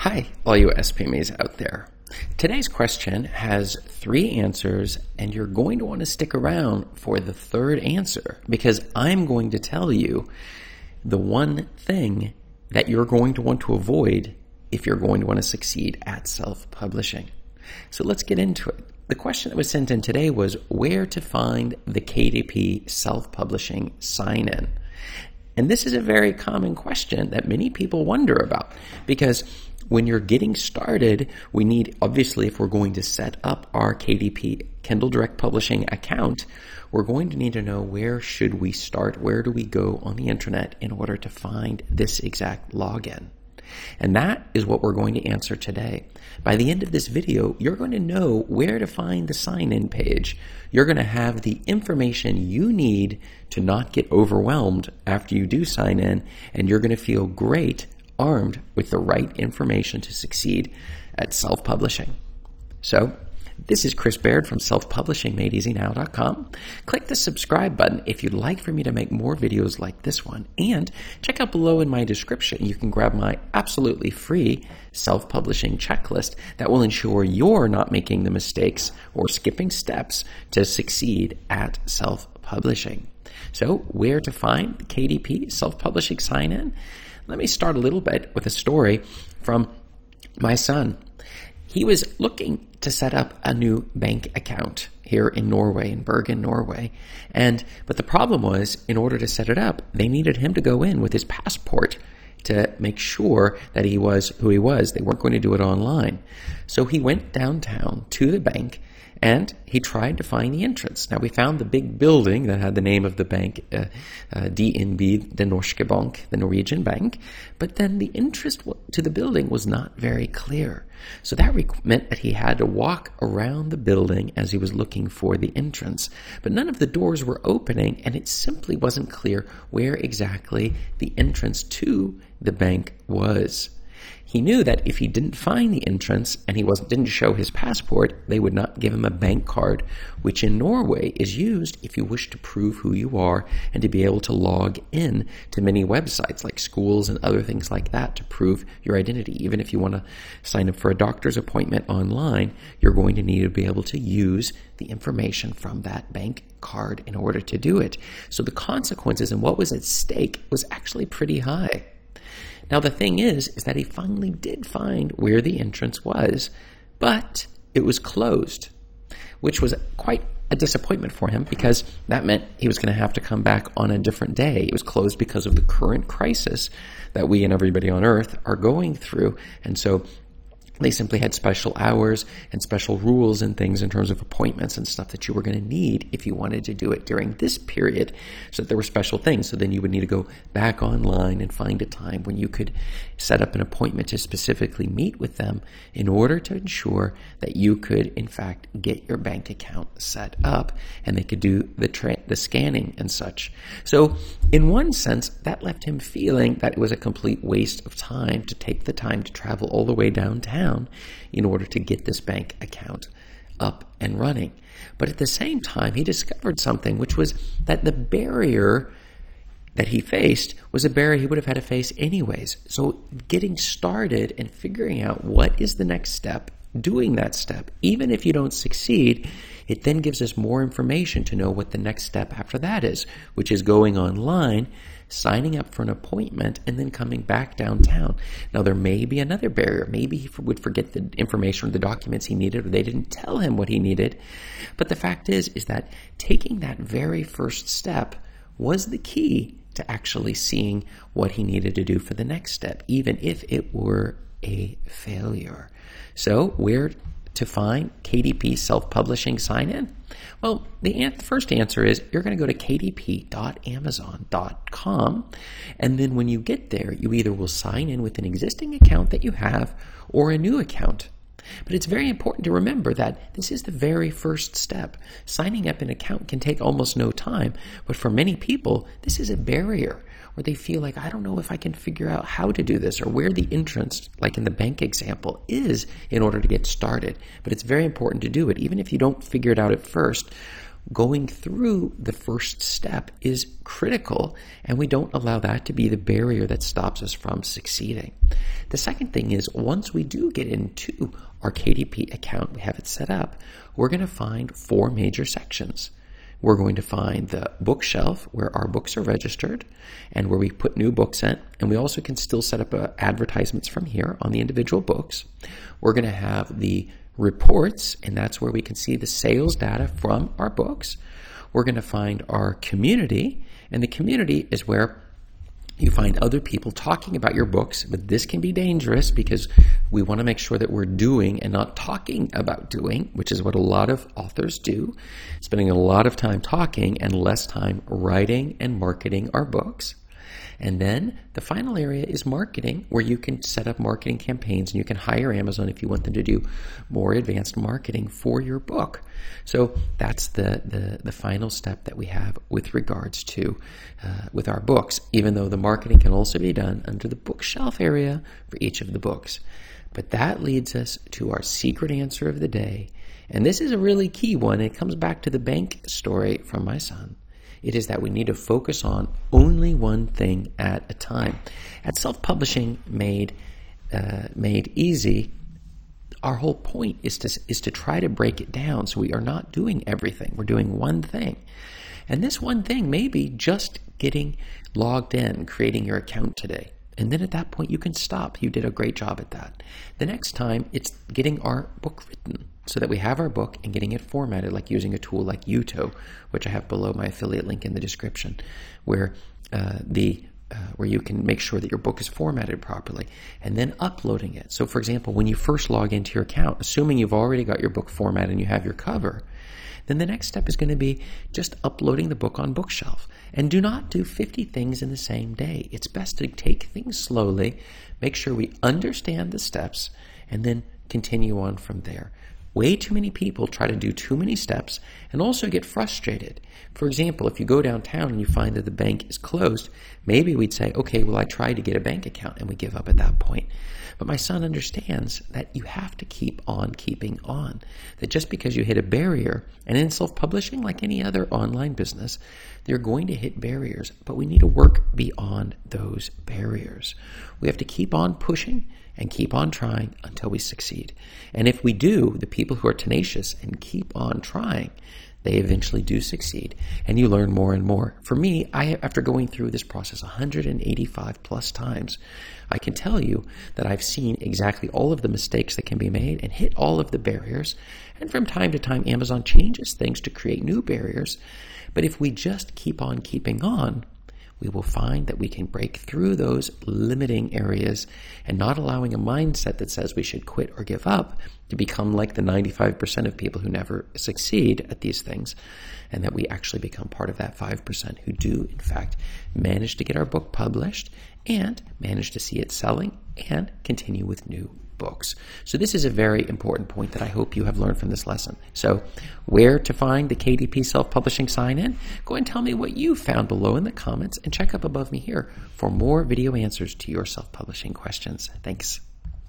Hi, all you SPMEs out there. Today's question has three answers, and you're going to want to stick around for the third answer because I'm going to tell you the one thing that you're going to want to avoid if you're going to want to succeed at self publishing. So let's get into it. The question that was sent in today was where to find the KDP self publishing sign in. And this is a very common question that many people wonder about because when you're getting started, we need, obviously, if we're going to set up our KDP Kindle Direct Publishing account, we're going to need to know where should we start? Where do we go on the internet in order to find this exact login? And that is what we're going to answer today. By the end of this video, you're going to know where to find the sign in page. You're going to have the information you need to not get overwhelmed after you do sign in, and you're going to feel great armed with the right information to succeed at self publishing. So, this is Chris Baird from self-publishingmadeeasynow.com. Click the subscribe button if you'd like for me to make more videos like this one. And check out below in my description, you can grab my absolutely free self-publishing checklist that will ensure you're not making the mistakes or skipping steps to succeed at self-publishing. So, where to find KDP self-publishing sign-in? Let me start a little bit with a story from my son. He was looking to set up a new bank account here in Norway, in Bergen, Norway. And, but the problem was, in order to set it up, they needed him to go in with his passport to make sure that he was who he was. They weren't going to do it online. So he went downtown to the bank and he tried to find the entrance. Now, we found the big building that had the name of the bank, uh, uh, DNB, the Norske Bank, the Norwegian bank, but then the interest to the building was not very clear. So that meant that he had to walk around the building as he was looking for the entrance. But none of the doors were opening, and it simply wasn't clear where exactly the entrance to the bank was. He knew that if he didn't find the entrance and he wasn't didn't show his passport, they would not give him a bank card, which in Norway is used if you wish to prove who you are and to be able to log in to many websites like schools and other things like that to prove your identity. Even if you want to sign up for a doctor's appointment online, you're going to need to be able to use the information from that bank card in order to do it. So the consequences and what was at stake was actually pretty high. Now, the thing is, is that he finally did find where the entrance was, but it was closed, which was quite a disappointment for him because that meant he was going to have to come back on a different day. It was closed because of the current crisis that we and everybody on earth are going through. And so they simply had special hours and special rules and things in terms of appointments and stuff that you were going to need if you wanted to do it during this period. So there were special things. So then you would need to go back online and find a time when you could set up an appointment to specifically meet with them in order to ensure that you could, in fact, get your bank account set up and they could do the tra- the scanning and such. So, in one sense, that left him feeling that it was a complete waste of time to take the time to travel all the way downtown down in order to get this bank account up and running. But at the same time, he discovered something, which was that the barrier that he faced was a barrier he would have had to face anyways. So getting started and figuring out what is the next step, doing that step, even if you don't succeed, it then gives us more information to know what the next step after that is, which is going online signing up for an appointment, and then coming back downtown. Now, there may be another barrier. Maybe he would forget the information or the documents he needed, or they didn't tell him what he needed. But the fact is, is that taking that very first step was the key to actually seeing what he needed to do for the next step, even if it were a failure. So, where to find KDP self publishing sign in? Well, the, an- the first answer is you're going to go to kdp.amazon.com. And then when you get there, you either will sign in with an existing account that you have or a new account. But it's very important to remember that this is the very first step. Signing up an account can take almost no time, but for many people, this is a barrier where they feel like, I don't know if I can figure out how to do this or where the entrance, like in the bank example, is in order to get started. But it's very important to do it. Even if you don't figure it out at first, going through the first step is critical, and we don't allow that to be the barrier that stops us from succeeding. The second thing is once we do get into our KDP account, we have it set up, we're going to find four major sections. We're going to find the bookshelf where our books are registered and where we put new books in. And we also can still set up uh, advertisements from here on the individual books. We're going to have the reports, and that's where we can see the sales data from our books. We're going to find our community, and the community is where you find other people talking about your books, but this can be dangerous because we want to make sure that we're doing and not talking about doing, which is what a lot of authors do, spending a lot of time talking and less time writing and marketing our books. And then the final area is marketing, where you can set up marketing campaigns and you can hire Amazon if you want them to do more advanced marketing for your book. So that's the, the, the final step that we have with regards to uh, with our books, even though the marketing can also be done under the bookshelf area for each of the books. But that leads us to our secret answer of the day. And this is a really key one. It comes back to the bank story from my son. It is that we need to focus on only one thing at a time. At self publishing made uh, made easy, our whole point is to is to try to break it down. So we are not doing everything. We're doing one thing, and this one thing may be just getting logged in, creating your account today. And then at that point, you can stop. You did a great job at that. The next time, it's getting our book written so that we have our book and getting it formatted, like using a tool like Uto, which I have below my affiliate link in the description, where uh, the uh, where you can make sure that your book is formatted properly and then uploading it. So, for example, when you first log into your account, assuming you've already got your book formatted and you have your cover, then the next step is going to be just uploading the book on Bookshelf. And do not do 50 things in the same day. It's best to take things slowly, make sure we understand the steps, and then continue on from there. Way too many people try to do too many steps and also get frustrated. For example, if you go downtown and you find that the bank is closed, maybe we'd say, okay, well, I tried to get a bank account and we give up at that point. But my son understands that you have to keep on keeping on. That just because you hit a barrier, and in self publishing, like any other online business, they're going to hit barriers, but we need to work beyond those barriers. We have to keep on pushing and keep on trying until we succeed. And if we do, the people who are tenacious and keep on trying, they eventually do succeed and you learn more and more. For me, I after going through this process 185 plus times, I can tell you that I've seen exactly all of the mistakes that can be made and hit all of the barriers. And from time to time Amazon changes things to create new barriers. But if we just keep on keeping on, we will find that we can break through those limiting areas and not allowing a mindset that says we should quit or give up to become like the 95% of people who never succeed at these things. And that we actually become part of that 5% who do, in fact, manage to get our book published and manage to see it selling and continue with new books. So this is a very important point that I hope you have learned from this lesson. So where to find the KDP self-publishing sign-in? Go and tell me what you found below in the comments and check up above me here for more video answers to your self-publishing questions. Thanks.